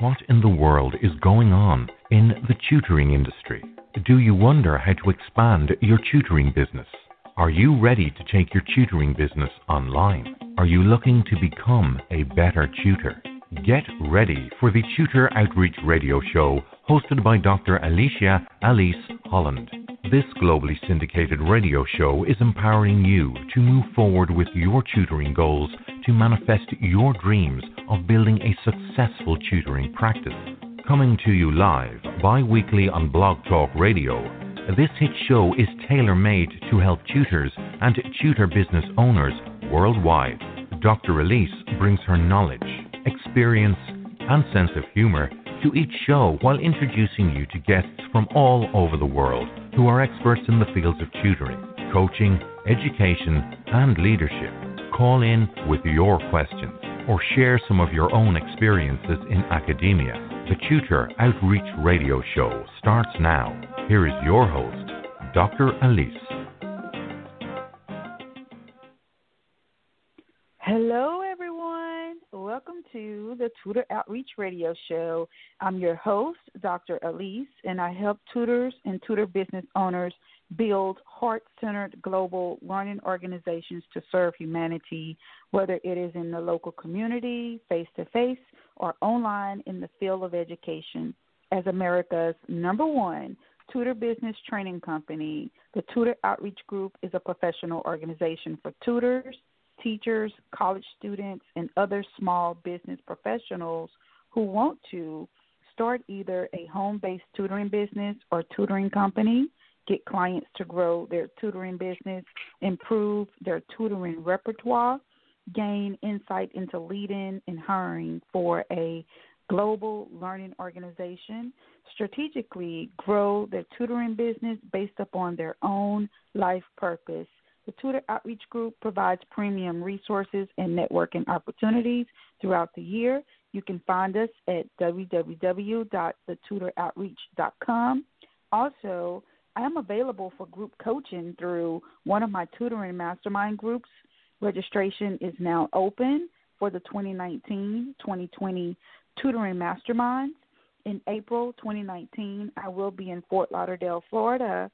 What in the world is going on in the tutoring industry? Do you wonder how to expand your tutoring business? Are you ready to take your tutoring business online? Are you looking to become a better tutor? Get ready for the Tutor Outreach Radio Show hosted by Dr. Alicia Alise Holland. This globally syndicated radio show is empowering you to move forward with your tutoring goals to manifest your dreams of building a successful tutoring practice. Coming to you live bi weekly on Blog Talk Radio, this hit show is tailor made to help tutors and tutor business owners worldwide. Dr. Alise brings her knowledge, experience, and sense of humor to each show while introducing you to guests from all over the world who are experts in the fields of tutoring, coaching, education, and leadership. Call in with your questions or share some of your own experiences in academia. The Tutor Outreach Radio Show starts now. Here is your host, Dr. Alise. Hello, everyone. Welcome to the Tutor Outreach Radio Show. I'm your host, Dr. Alise, and I help tutors and tutor business owners build heart centered global learning organizations to serve humanity, whether it is in the local community, face to face, or online in the field of education. As America's number one tutor business training company, the Tutor Outreach Group is a professional organization for tutors teachers, college students, and other small business professionals who want to start either a home based tutoring business or tutoring company, get clients to grow their tutoring business, improve their tutoring repertoire, gain insight into leading and hiring for a global learning organization, strategically grow their tutoring business based upon their own life purpose the Tutor Outreach Group provides premium resources and networking opportunities throughout the year. You can find us at www.thetutoroutreach.com. Also, I am available for group coaching through one of my tutoring mastermind groups. Registration is now open for the 2019 2020 tutoring masterminds. In April 2019, I will be in Fort Lauderdale, Florida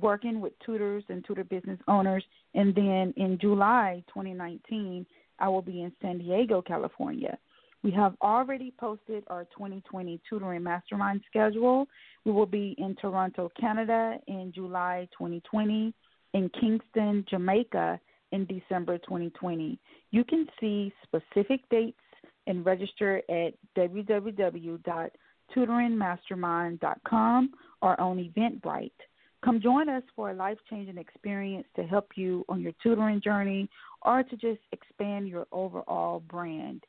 working with tutors and tutor business owners. And then in July 2019, I will be in San Diego, California. We have already posted our 2020 tutoring mastermind schedule. We will be in Toronto, Canada in July 2020, in Kingston, Jamaica in December 2020. You can see specific dates and register at www.tutoringmastermind.com or on Eventbrite. Come join us for a life changing experience to help you on your tutoring journey or to just expand your overall brand.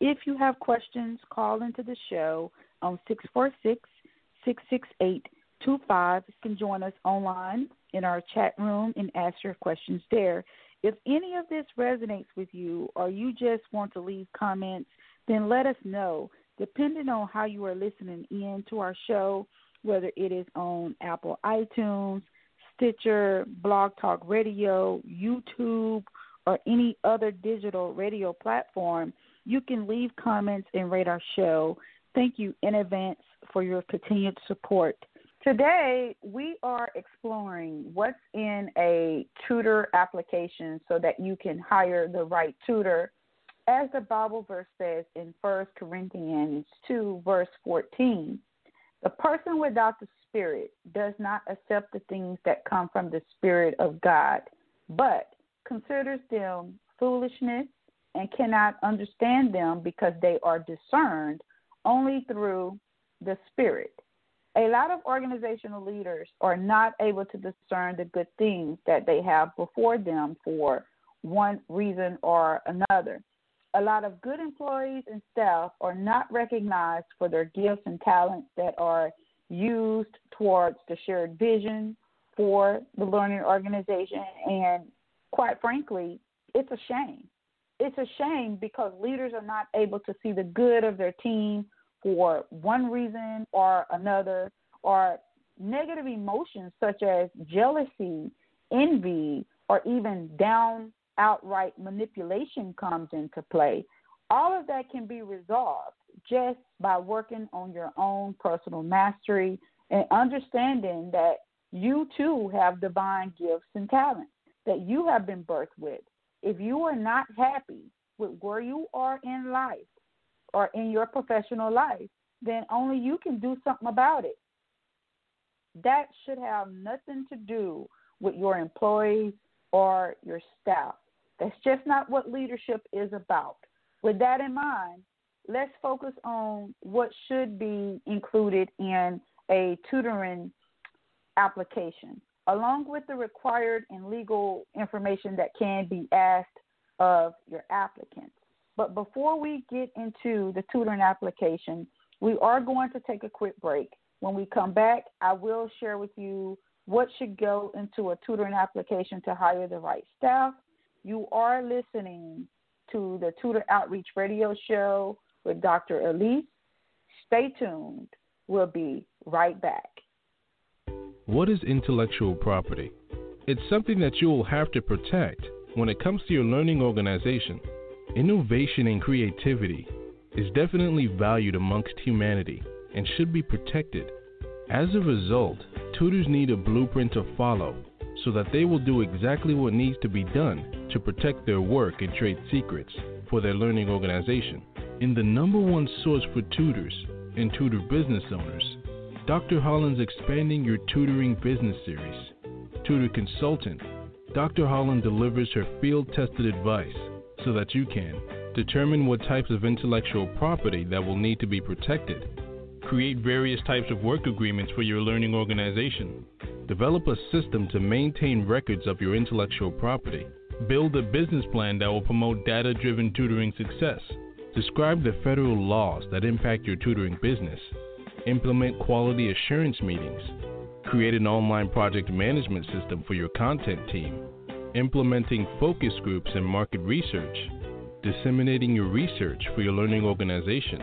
If you have questions, call into the show on 646 668 25. You can join us online in our chat room and ask your questions there. If any of this resonates with you or you just want to leave comments, then let us know. Depending on how you are listening in to our show, whether it is on Apple iTunes, Stitcher, Blog Talk Radio, YouTube, or any other digital radio platform, you can leave comments and rate our show. Thank you in advance for your continued support. Today, we are exploring what's in a tutor application so that you can hire the right tutor. As the Bible verse says in 1 Corinthians 2, verse 14, the person without the Spirit does not accept the things that come from the Spirit of God, but considers them foolishness and cannot understand them because they are discerned only through the Spirit. A lot of organizational leaders are not able to discern the good things that they have before them for one reason or another. A lot of good employees and staff are not recognized for their gifts and talents that are used towards the shared vision for the learning organization. And quite frankly, it's a shame. It's a shame because leaders are not able to see the good of their team for one reason or another, or negative emotions such as jealousy, envy, or even down outright manipulation comes into play. All of that can be resolved just by working on your own personal mastery and understanding that you too have divine gifts and talents that you have been birthed with. If you are not happy with where you are in life or in your professional life, then only you can do something about it. That should have nothing to do with your employees or your staff. That's just not what leadership is about. With that in mind, let's focus on what should be included in a tutoring application, along with the required and legal information that can be asked of your applicants. But before we get into the tutoring application, we are going to take a quick break. When we come back, I will share with you what should go into a tutoring application to hire the right staff. You are listening to the Tutor Outreach Radio Show with Dr. Alise. Stay tuned. We'll be right back. What is intellectual property? It's something that you will have to protect when it comes to your learning organization. Innovation and creativity is definitely valued amongst humanity and should be protected. As a result, tutors need a blueprint to follow so that they will do exactly what needs to be done to protect their work and trade secrets for their learning organization. In the number one source for tutors and tutor business owners, Dr. Holland's Expanding Your Tutoring Business Series. Tutor Consultant, Dr. Holland delivers her field tested advice so that you can Determine what types of intellectual property that will need to be protected. Create various types of work agreements for your learning organization. Develop a system to maintain records of your intellectual property. Build a business plan that will promote data driven tutoring success. Describe the federal laws that impact your tutoring business. Implement quality assurance meetings. Create an online project management system for your content team. Implementing focus groups and market research disseminating your research for your learning organization,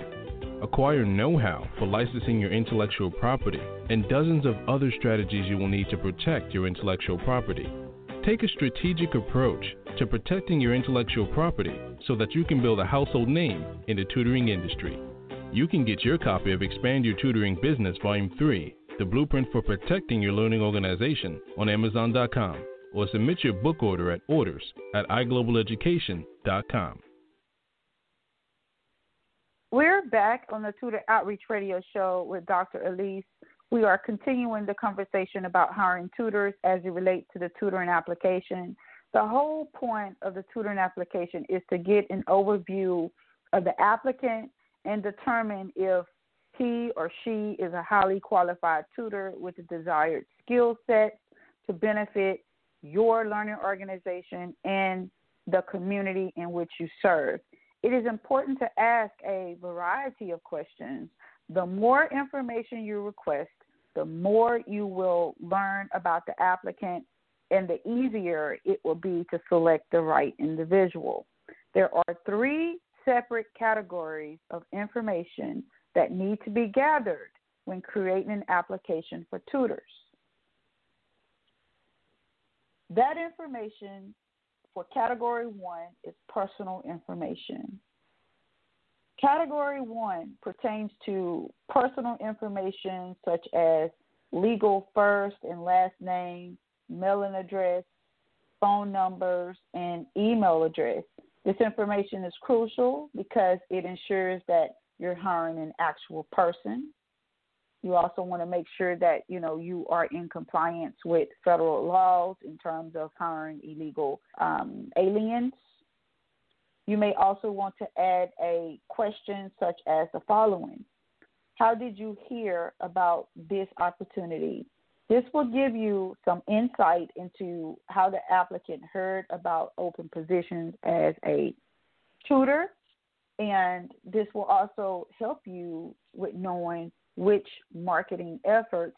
acquire know how for licensing your intellectual property, and dozens of other strategies you will need to protect your intellectual property. Take a strategic approach to protecting your intellectual property so that you can build a household name in the tutoring industry. You can get your copy of Expand Your Tutoring Business Volume 3, The Blueprint for Protecting Your Learning Organization, on Amazon.com or submit your book order at orders at iglobaleducation.com. We're back on the Tutor Outreach Radio Show with Dr. Alise. We are continuing the conversation about hiring tutors as it relates to the tutoring application. The whole point of the tutoring application is to get an overview of the applicant and determine if he or she is a highly qualified tutor with the desired skill set to benefit your learning organization and the community in which you serve. It is important to ask a variety of questions. The more information you request, the more you will learn about the applicant and the easier it will be to select the right individual. There are three separate categories of information that need to be gathered when creating an application for tutors. That information for category one is personal information. Category one pertains to personal information such as legal first and last name, mailing address, phone numbers, and email address. This information is crucial because it ensures that you're hiring an actual person. You also want to make sure that you know you are in compliance with federal laws in terms of hiring illegal um, aliens. You may also want to add a question such as the following: How did you hear about this opportunity? This will give you some insight into how the applicant heard about open positions as a tutor And this will also help you with knowing which marketing efforts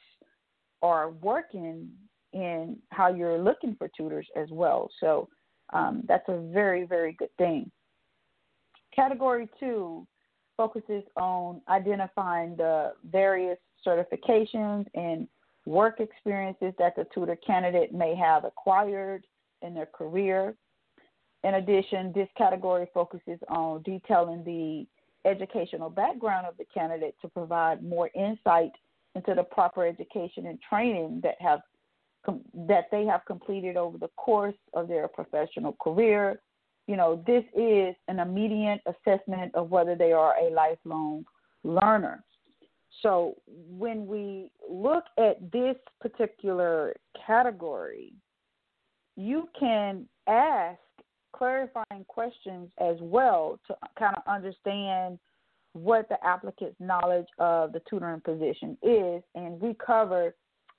are working in how you're looking for tutors as well. So um, that's a very, very good thing. Category two focuses on identifying the various certifications and work experiences that the tutor candidate may have acquired in their career. In addition, this category focuses on detailing the educational background of the candidate to provide more insight into the proper education and training that have that they have completed over the course of their professional career. You know, this is an immediate assessment of whether they are a lifelong learner. So when we look at this particular category, you can ask clarifying questions as well to kind of understand what the applicant's knowledge of the tutoring position is, and we cover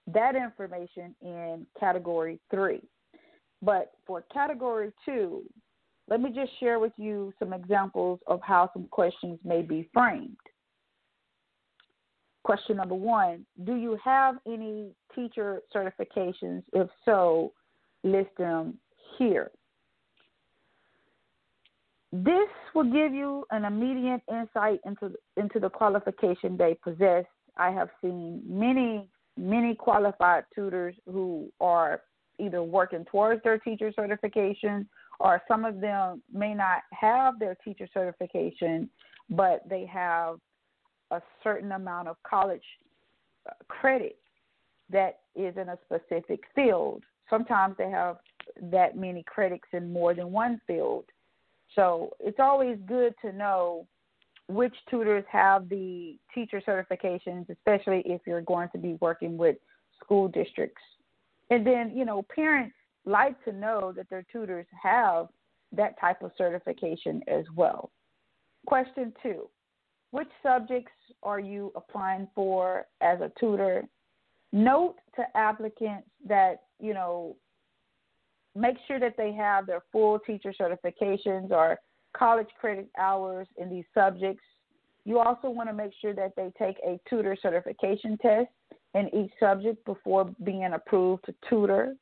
that information in category three. But for category two, let me just share with you some examples of how some questions may be framed. Question number one Do you have any teacher certifications? If so, list them here. This will give you an immediate insight into into the qualification they possess. I have seen many many qualified tutors who are either working towards their teacher certification or some of them may not have their teacher certification, but they have a certain amount of college uh, credit that is in a specific field. Sometimes they have that many credits in more than one field. So it's always good to know which tutors have the teacher certifications, especially if you're going to be working with school districts. And then, you know, parents like to know that their tutors have that type of certification as well. Question two Which subjects are you applying for as a tutor? Note to applicants that, you know, make sure that they have their full teacher certifications or college credit hours in these subjects. You also want to make sure that they take a tutor certification test in each subject before being approved to tutor.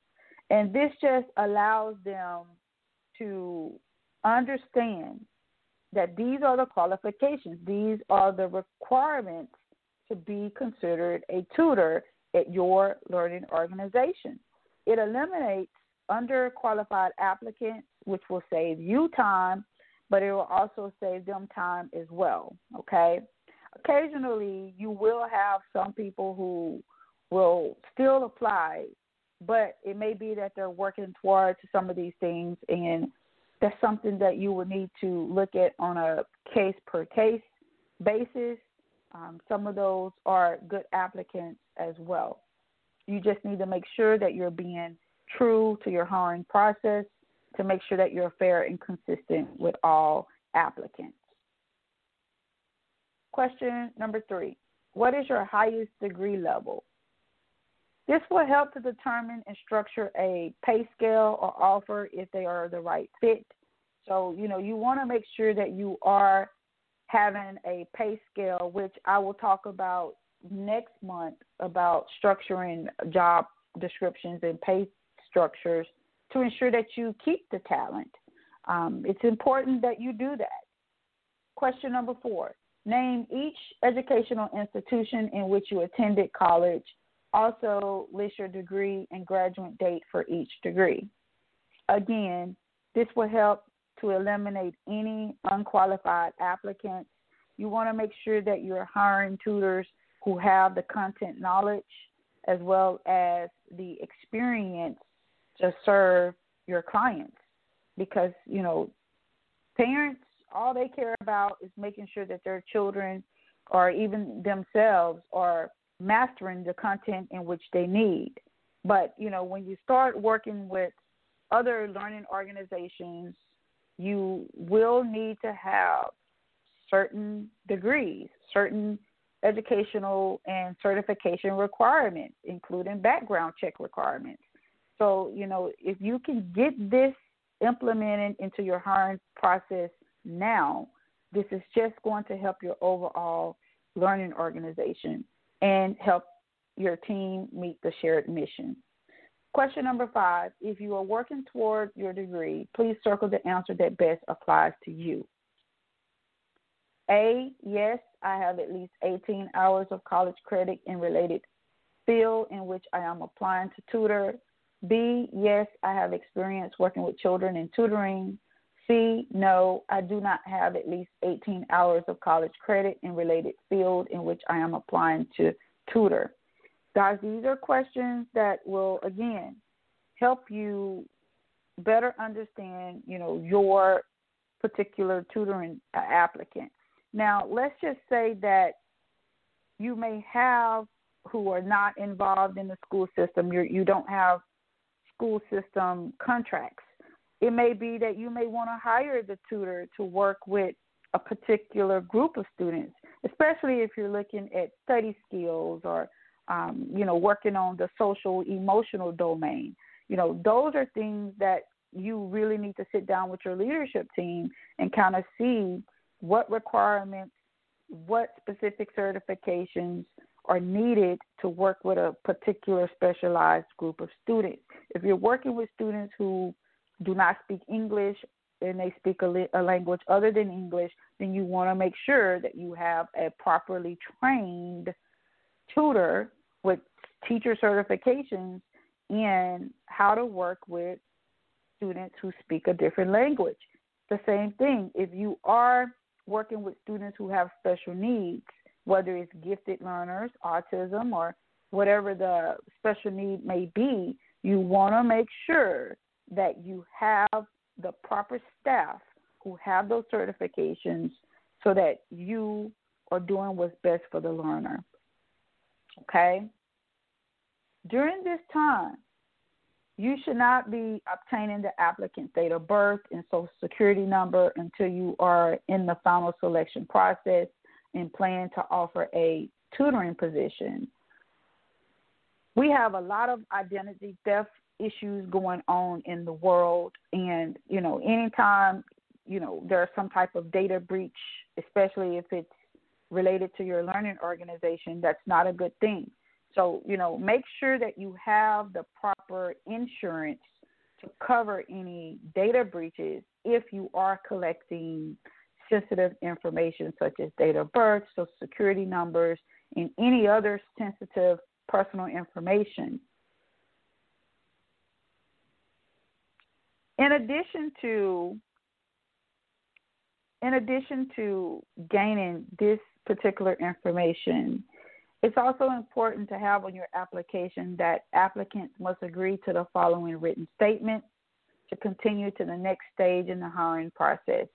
And this just allows them to understand that these are the qualifications, these are the requirements to be considered a tutor at your learning organization. It eliminates underqualified applicants, which will save you time but it will also save them time as well. Okay. Occasionally, you will have some people who will still apply, but it may be that they're working towards some of these things, and that's something that you would need to look at on a case per case basis. Um, some of those are good applicants as well. You just need to make sure that you're being true to your hiring process to make sure that you're fair and consistent with all applicants. Question number three What is your highest degree level? This will help to determine and structure a pay scale or offer if they are the right fit. So, you know, you want to make sure that you are having a pay scale, which I will talk about next month about structuring job descriptions and pay structures to ensure that you keep the talent. Um, it's important that you do that. Question number four Name each educational institution in which you attended college. Also, list your degree and graduate date for each degree. Again, this will help to eliminate any unqualified applicants. You want to make sure that you're hiring tutors who have the content knowledge as well as the experience to serve your clients because you know parents all they care about is making sure that their children or even themselves are mastering the content in which they need. But you know when you start working with other learning organizations you will need to have certain degrees certain educational and certification requirements including background check requirements. So, you know, if you can get this implemented into your hiring process now, This is just going to help your overall learning organization and help your team meet the shared mission. Question number five If you are working toward your degree, please circle the answer that best applies to you. A, yes, I have at least 18 hours of college credit in related field in which I am applying to tutor. B, yes, I have experience working with children in tutoring. C, no, I do not have at least 18 hours of college credit in related field in which I am applying to tutor. Guys, these are questions that will again help you better understand, you know, your particular tutoring uh, applicant. Now, let's just say that you may have who are not involved in the school system. You're, you don't have school system contracts. It may be that you may want to hire the tutor to work with a particular group of students, especially if you're looking at study skills or, um, you know, working on the social emotional domain. You know, those are things that you really need to sit down with your leadership team and kind of see what requirements, what specific certifications are needed to work with a particular specialized group of students. If you're working with students who do not speak English and they speak a, a language other than English, then you want to make sure that you have a properly trained tutor with teacher certifications in how to work with students who speak a different language. The same thing, if you are working with students who have special needs, whether it's gifted learners, autism, or whatever the special need may be, you want to make sure that you have the proper staff who have those certifications so that you are doing what's best for the learner. Okay? During this time, you should not be obtaining the applicant's date of birth and social security number until you are in the final selection process and plan to offer a tutoring position. We have a lot of identity theft issues going on in the world and you know anytime you know there's some type of data breach especially if it's related to your learning organization that's not a good thing so, you know, make sure that you have the proper insurance to cover any data breaches if you are collecting sensitive information such as date of birth, social security numbers, and any other sensitive personal information. In addition to in addition to gaining this particular information, it's also important to have on your application that applicants must agree to the following written statement to continue to the next stage in the hiring process.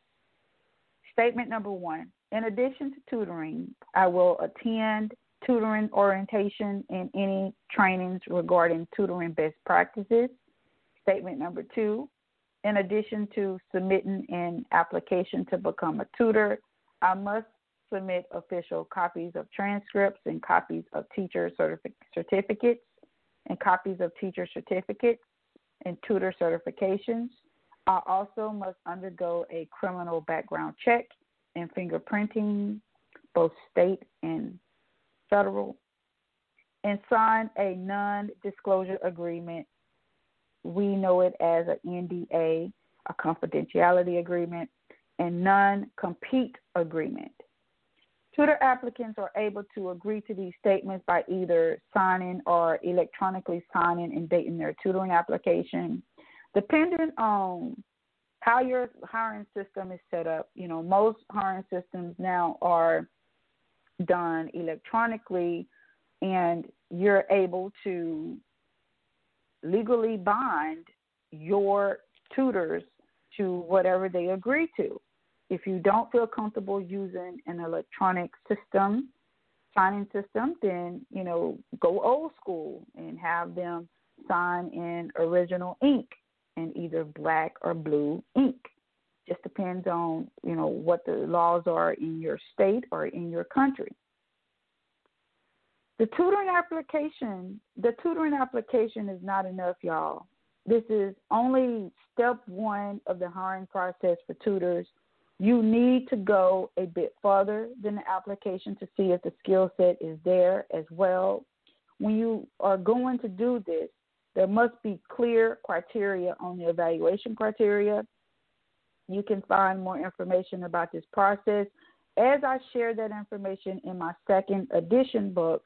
Statement number one In addition to tutoring, I will attend tutoring orientation and any trainings regarding tutoring best practices. Statement number two In addition to submitting an application to become a tutor, I must submit official copies of transcripts and copies of teacher certific- certificates and copies of teacher certificates and tutor certifications. I also must undergo a criminal background check and fingerprinting, both state and federal, and sign a non disclosure agreement. We know it as an NDA, a confidentiality agreement, and non compete agreement. Tutor applicants are able to agree to these statements by either signing or electronically signing and dating their tutoring application. Depending on how your hiring system is set up, you know, most hiring systems now are done electronically and you're able to legally bind your tutors to whatever they agree to. If you don't feel comfortable using an electronic system, signing system, then you know go old school and have them sign in original ink in either black or blue ink. Just depends on you know what the laws are in your state or in your country. The tutoring application, the tutoring application is not enough, y'all. This is only step one of the hiring process for tutors You need to go a bit further than the application to see if the skill set is there as well. When you are going to do this, there must be clear criteria on the evaluation criteria. You can find more information about this process as I share that information in my second edition book,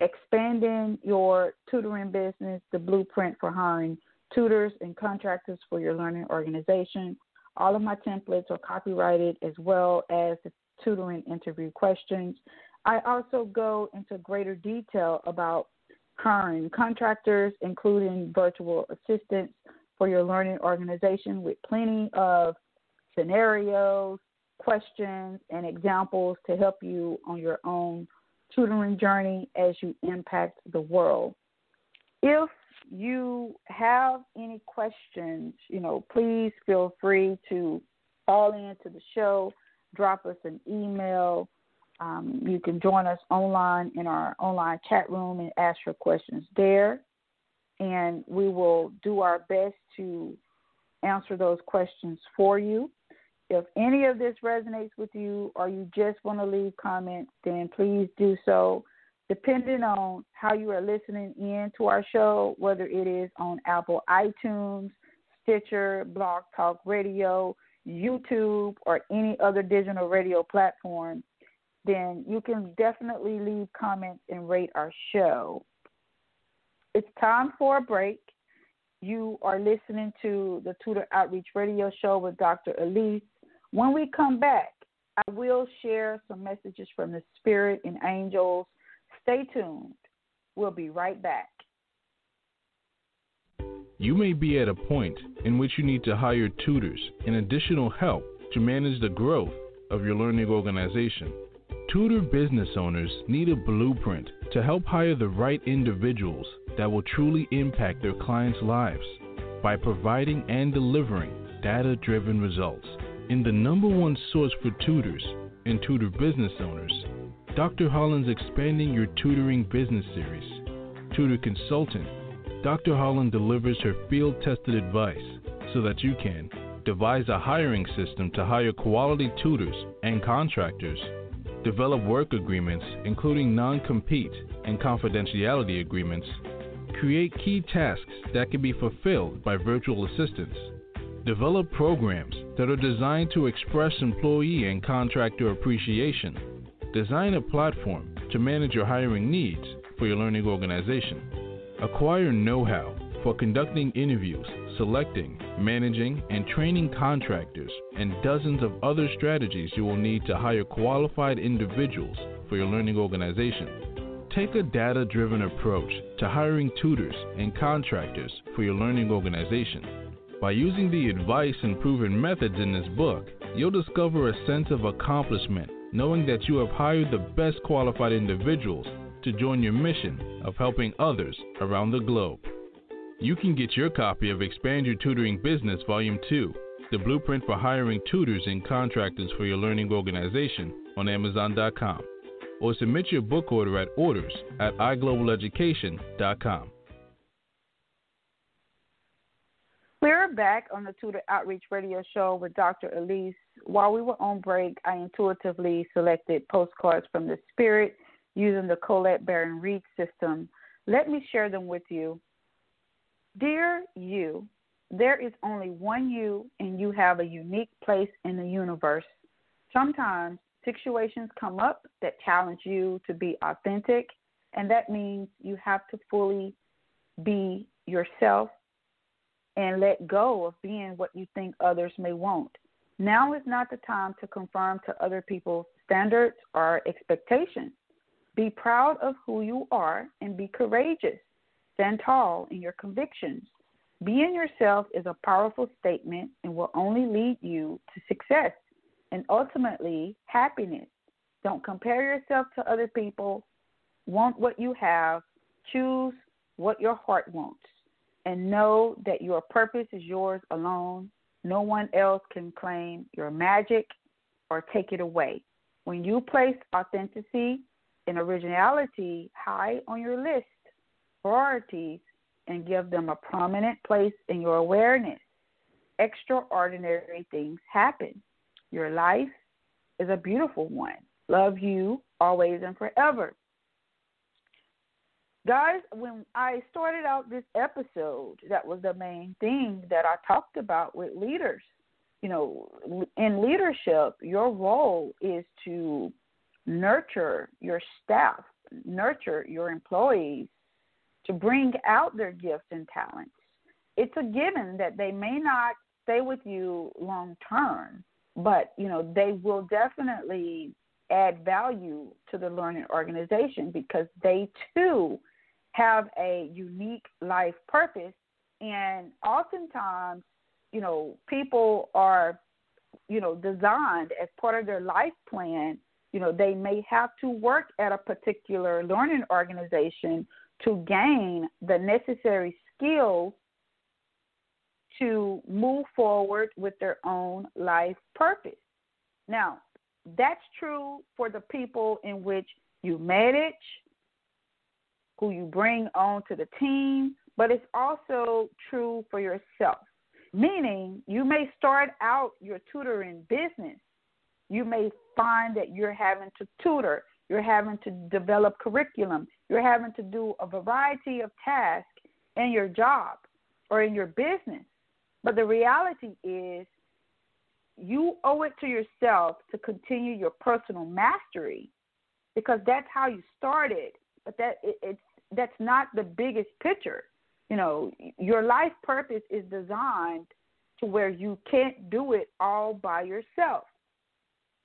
Expanding Your Tutoring Business The Blueprint for Hiring Tutors and Contractors for Your Learning Organization. All of my templates are copyrighted as well as the tutoring interview questions. I also go into greater detail about hiring contractors, including virtual assistants for your learning organization with plenty of scenarios, questions, and examples to help you on your own tutoring journey as you impact the world. If you have any questions, you know, please feel free to call into the show, drop us an email. Um, you can join us online in our online chat room and ask your questions there. And we will do our best to answer those questions for you. If any of this resonates with you or you just want to leave comments, then please do so. Depending on how you are listening in to our show, whether it is on Apple iTunes, Stitcher, Blog Talk Radio, YouTube, or any other digital radio platform, then you can definitely leave comments and rate our show. It's time for a break. You are listening to the Tutor Outreach Radio Show with Dr. Alise. When we come back, I will share some messages from the Spirit and angels. Stay tuned. We'll be right back. You may be at a point in which you need to hire tutors and additional help to manage the growth of your learning organization. Tutor business owners need a blueprint to help hire the right individuals that will truly impact their clients' lives by providing and delivering data driven results. In the number one source for tutors and tutor business owners, Dr. Holland's Expanding Your Tutoring Business Series. Tutor Consultant, Dr. Holland delivers her field tested advice so that you can devise a hiring system to hire quality tutors and contractors, develop work agreements, including non compete and confidentiality agreements create key tasks that can be fulfilled by virtual assistants. Develop programs that are designed to express employee and contractor appreciation. Design a platform to manage your hiring needs for your learning organization. Acquire know how for conducting interviews, selecting, managing, and training contractors, and dozens of other strategies you will need to hire qualified individuals for your learning organization. Take a data driven approach to hiring tutors and contractors for your learning organization. By using the advice and proven methods in this book, you'll discover a sense of accomplishment knowing that you have hired the best qualified individuals to join your mission of helping others around the globe. You can get your copy of Expand Your Tutoring Business Volume 2, the blueprint for hiring tutors and contractors for your learning organization, on Amazon.com or submit your book order at orders at iglobaleducation.com. back on the Tutor Outreach Radio Show with Dr. Alise. While we were on break, I intuitively selected postcards from the Spirit using the Colette Baron-Reid system. Let me share them with you. Dear you, there is only one you, and you have a unique place in the universe. Sometimes situations come up that challenge you to be authentic, and that means you have to fully be yourself and let go of being what you think others may want. Now is not the time to conform to other people's standards or expectations. Be proud of who you are and be courageous. Stand tall in your convictions. Being yourself is a powerful statement and will only lead you to success and ultimately happiness. Don't compare yourself to other people. Want what you have. Choose what your heart wants. And know that your purpose is yours alone. No one else can claim your magic or take it away. When you place authenticity and originality high on your list, priorities, and give them a prominent place in your awareness, extraordinary things happen. Your life is a beautiful one. Love you always and forever. Guys, when I started out this episode, that was the main thing that I talked about with leaders. You know, in leadership, your role is to nurture your staff, nurture your employees, to bring out their gifts and talents. It's a given that they may not stay with you long term, but you know they will definitely add value to the learning organization because they too have a unique life purpose. And oftentimes you know people are you know designed as part of their life plan. You know they may have to work at a particular learning organization to gain the necessary skills to move forward with their own life purpose. Now that's true for the people in which you manage who you bring onto the team, but it's also true for yourself. Meaning, you may start out your tutoring business. You may find that you're having to tutor, you're having to develop curriculum, you're having to do a variety of tasks in your job or in your business. But the reality is, you owe it to yourself to continue your personal mastery because that's how you started but that it, it's that's not the biggest picture. You know, your life purpose is designed to where you can't do it all by yourself.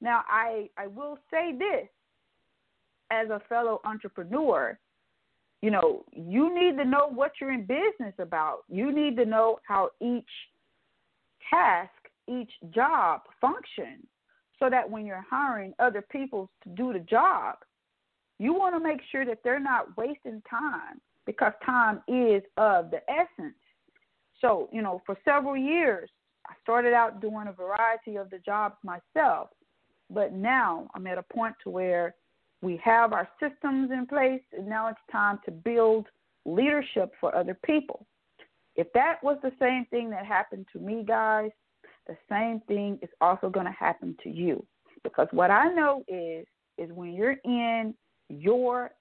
Now, I I will say this as a fellow entrepreneur, you know, you need to know what you're in business about. You need to know how each task, each job functions so that when you're hiring other people to do the job, you want to make sure that they're not wasting time because time is of the essence. So, you know, for several years, I started out doing a variety of the jobs myself, but now I'm at a point to where we have our systems in place, and now it's time to build leadership for other people. If that was the same thing that happened to me, guys, the same thing is also going to happen to you. Because what I know is is when you're in your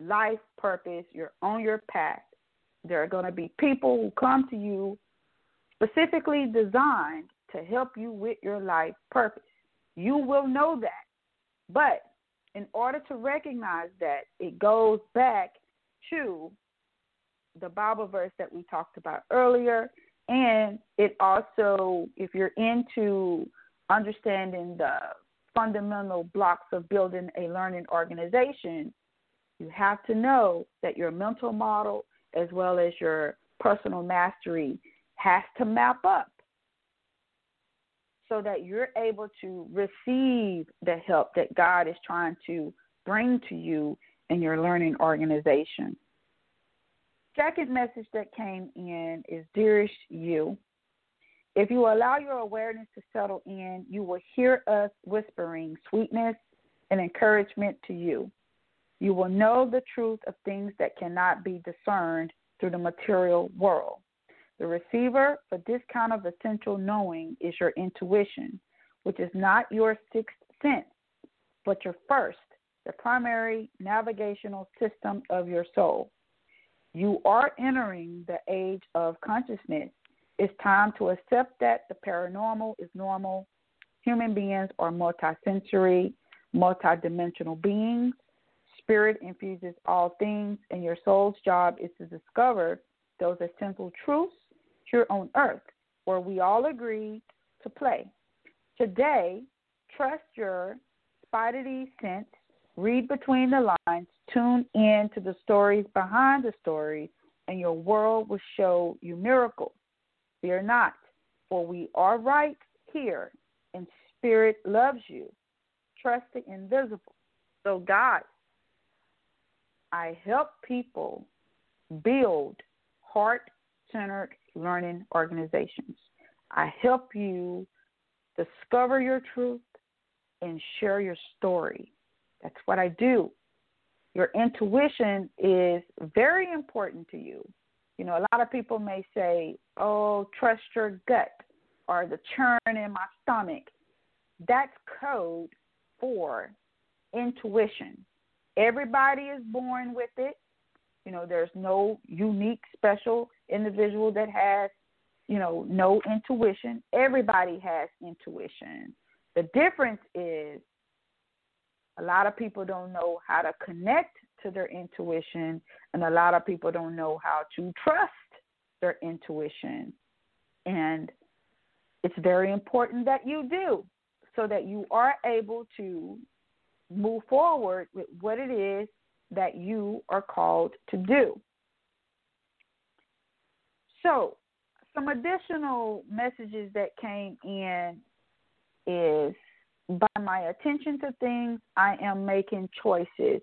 life purpose, you're on your path, there are going to be people who come to you specifically designed to help you with your life purpose. You will know that. But in order to recognize that, it goes back to the Bible verse that we talked about earlier. And it also, if you're into understanding the fundamental blocks of building a learning organization, you have to know that your mental model as well as your personal mastery has to map up so that you're able to receive the help that God is trying to bring to you in your learning organization. Second message that came in is Dearest You. If you allow your awareness to settle in, you will hear us whispering sweetness and encouragement to you. You will know the truth of things that cannot be discerned through the material world. The receiver for this kind of essential knowing is your intuition, which is not your sixth sense, but your first, the primary navigational system of your soul. You are entering the age of consciousness it's time to accept that the paranormal is normal. Human beings are multisensory, multidimensional beings. Spirit infuses all things, and your soul's job is to discover those essential truths here on earth where we all agree to play. Today, trust your spidey sense, read between the lines, tune in to the stories behind the stories, and your world will show you miracles. Fear not, for we are right here, and Spirit loves you. Trust the invisible. So, God, I help people build heart centered learning organizations. I help you discover your truth and share your story. That's what I do. Your intuition is very important to you. You know, a lot of people may say, oh, trust your gut or the churn in my stomach. that's code for intuition. Everybody is born with it. You know, there's no unique, special individual that has, you know, no intuition. Everybody has intuition. The difference is a lot of people don't know how to connect to their intuition, and a lot of people don't know how to trust their intuition. And it's very important that you do so that you are able to move forward with what it is that you are called to do. So, some additional messages that came in is by my attention to things, I am making choices.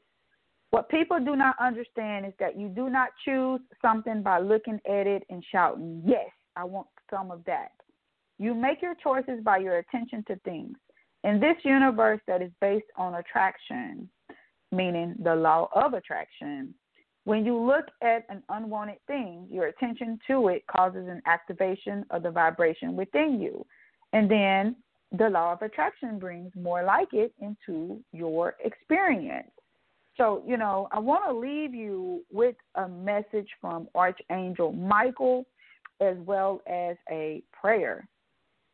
What people do not understand is that you do not choose something by looking at it and shouting, Yes, I want some of that. You make your choices by your attention to things. In this universe that is based on attraction, meaning the law of attraction, when you look at an unwanted thing, your attention to it causes an activation of the vibration within you. And then the law of attraction brings more like it into your experience. So, you know, I want to leave you with a message from Archangel Michael as well as a prayer.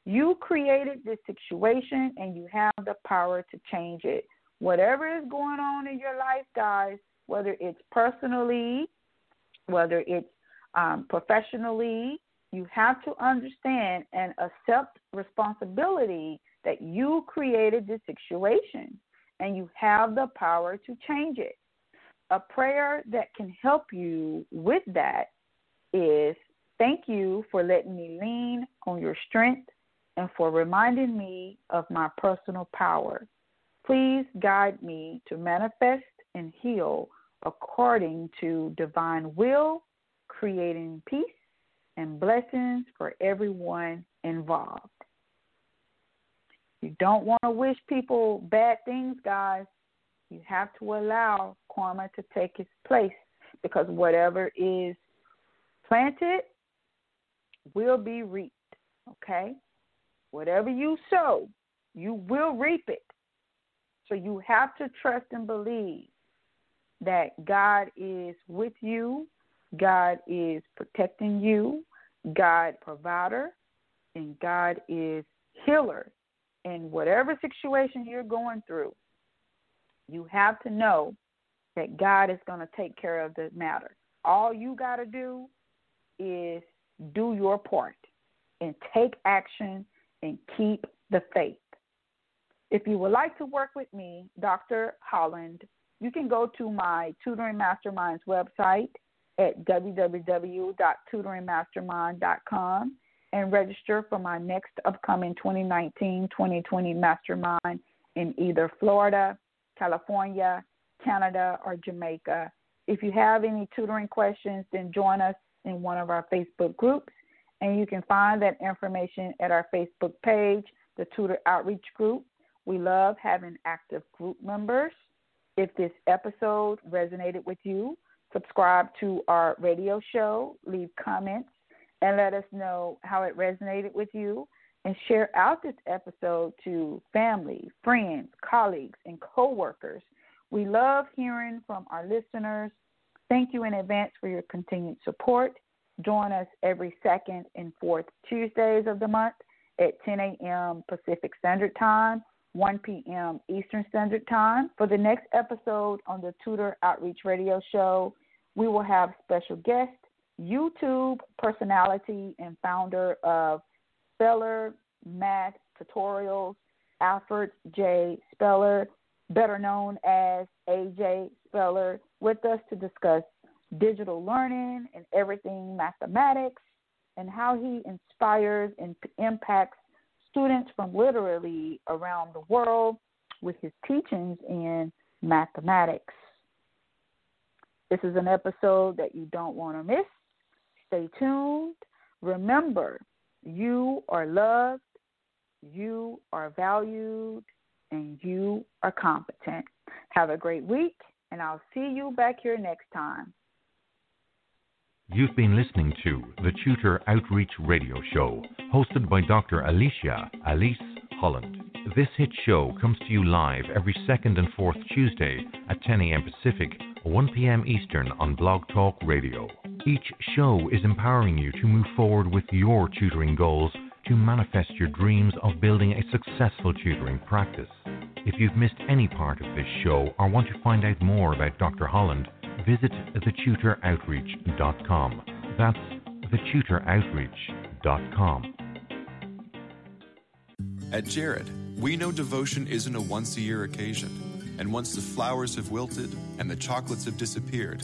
You created this situation and you have the power to change it. Whatever is going on in your life, guys, whether it's personally, whether it's um, professionally, you have to understand and accept responsibility that you created this situation and you have the power to change it. A prayer that can help you with that is thank you for letting me lean on your strength and for reminding me of my personal power. Please guide me to manifest and heal according to divine will, creating peace and blessings for everyone involved. You don't want to wish people bad things, guys. You have to allow karma to take its place because whatever is planted will be reaped. Okay? Whatever you sow, you will reap it. So you have to trust and believe that God is with you, God is protecting you, God provider, and God is healer. In whatever situation you're going through, you have to know that God is going to take care of the matter. All you got to do is do your part and take action and keep the faith. If you would like to work with me, Dr. Holland, you can go to my Tutoring Masterminds website at www.tutoringmastermind.com and register for my next upcoming 2019 2020 Mastermind in either Florida, California, Canada, or Jamaica. If you have any tutoring questions, then join us in one of our Facebook groups and you can find that information at our Facebook page, the Tutor Outreach Group. We love having active group members. If this episode resonated with you, subscribe to our radio show, leave comments, and let us know how it resonated with you. And share out this episode to family, friends, colleagues, and coworkers. We love hearing from our listeners. Thank you in advance for your continued support. Join us every second and fourth Tuesdays of the month at 10 a.m. Pacific Standard Time, 1 p.m. Eastern Standard Time. For the next episode on the Tutor Outreach Radio Show, we will have special guest, YouTube personality and founder of Speller Math Tutorials, Alfred J. Speller, better known as AJ Speller, with us to discuss digital learning and everything mathematics and how he inspires and impacts students from literally around the world with his teachings in mathematics. This is an episode that you don't want to miss. Stay tuned. Remember, you are loved, you are valued, and you are competent. Have a great week, and I'll see you back here next time. You've been listening to the Tutor Outreach Radio Show, hosted by Dr. Alicia Alise Holland. This hit show comes to you live every second and fourth Tuesday at 10 a.m. Pacific, 1 p.m. Eastern on Blog Talk Radio. Each show is empowering you to move forward with your tutoring goals to manifest your dreams of building a successful tutoring practice. If you've missed any part of this show or want to find out more about Dr. Holland, visit thetutoroutreach.com. That's thetutoroutreach.com. At Jared, we know devotion isn't a once a year occasion. And once the flowers have wilted and the chocolates have disappeared,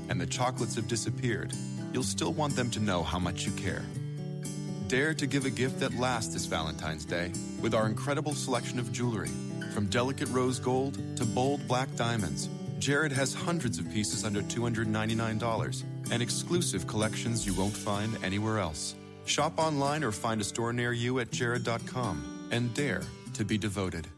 and the chocolates have disappeared, you'll still want them to know how much you care. Dare to give a gift that lasts this Valentine's Day with our incredible selection of jewelry. From delicate rose gold to bold black diamonds, Jared has hundreds of pieces under $299 and exclusive collections you won't find anywhere else. Shop online or find a store near you at jared.com and dare to be devoted.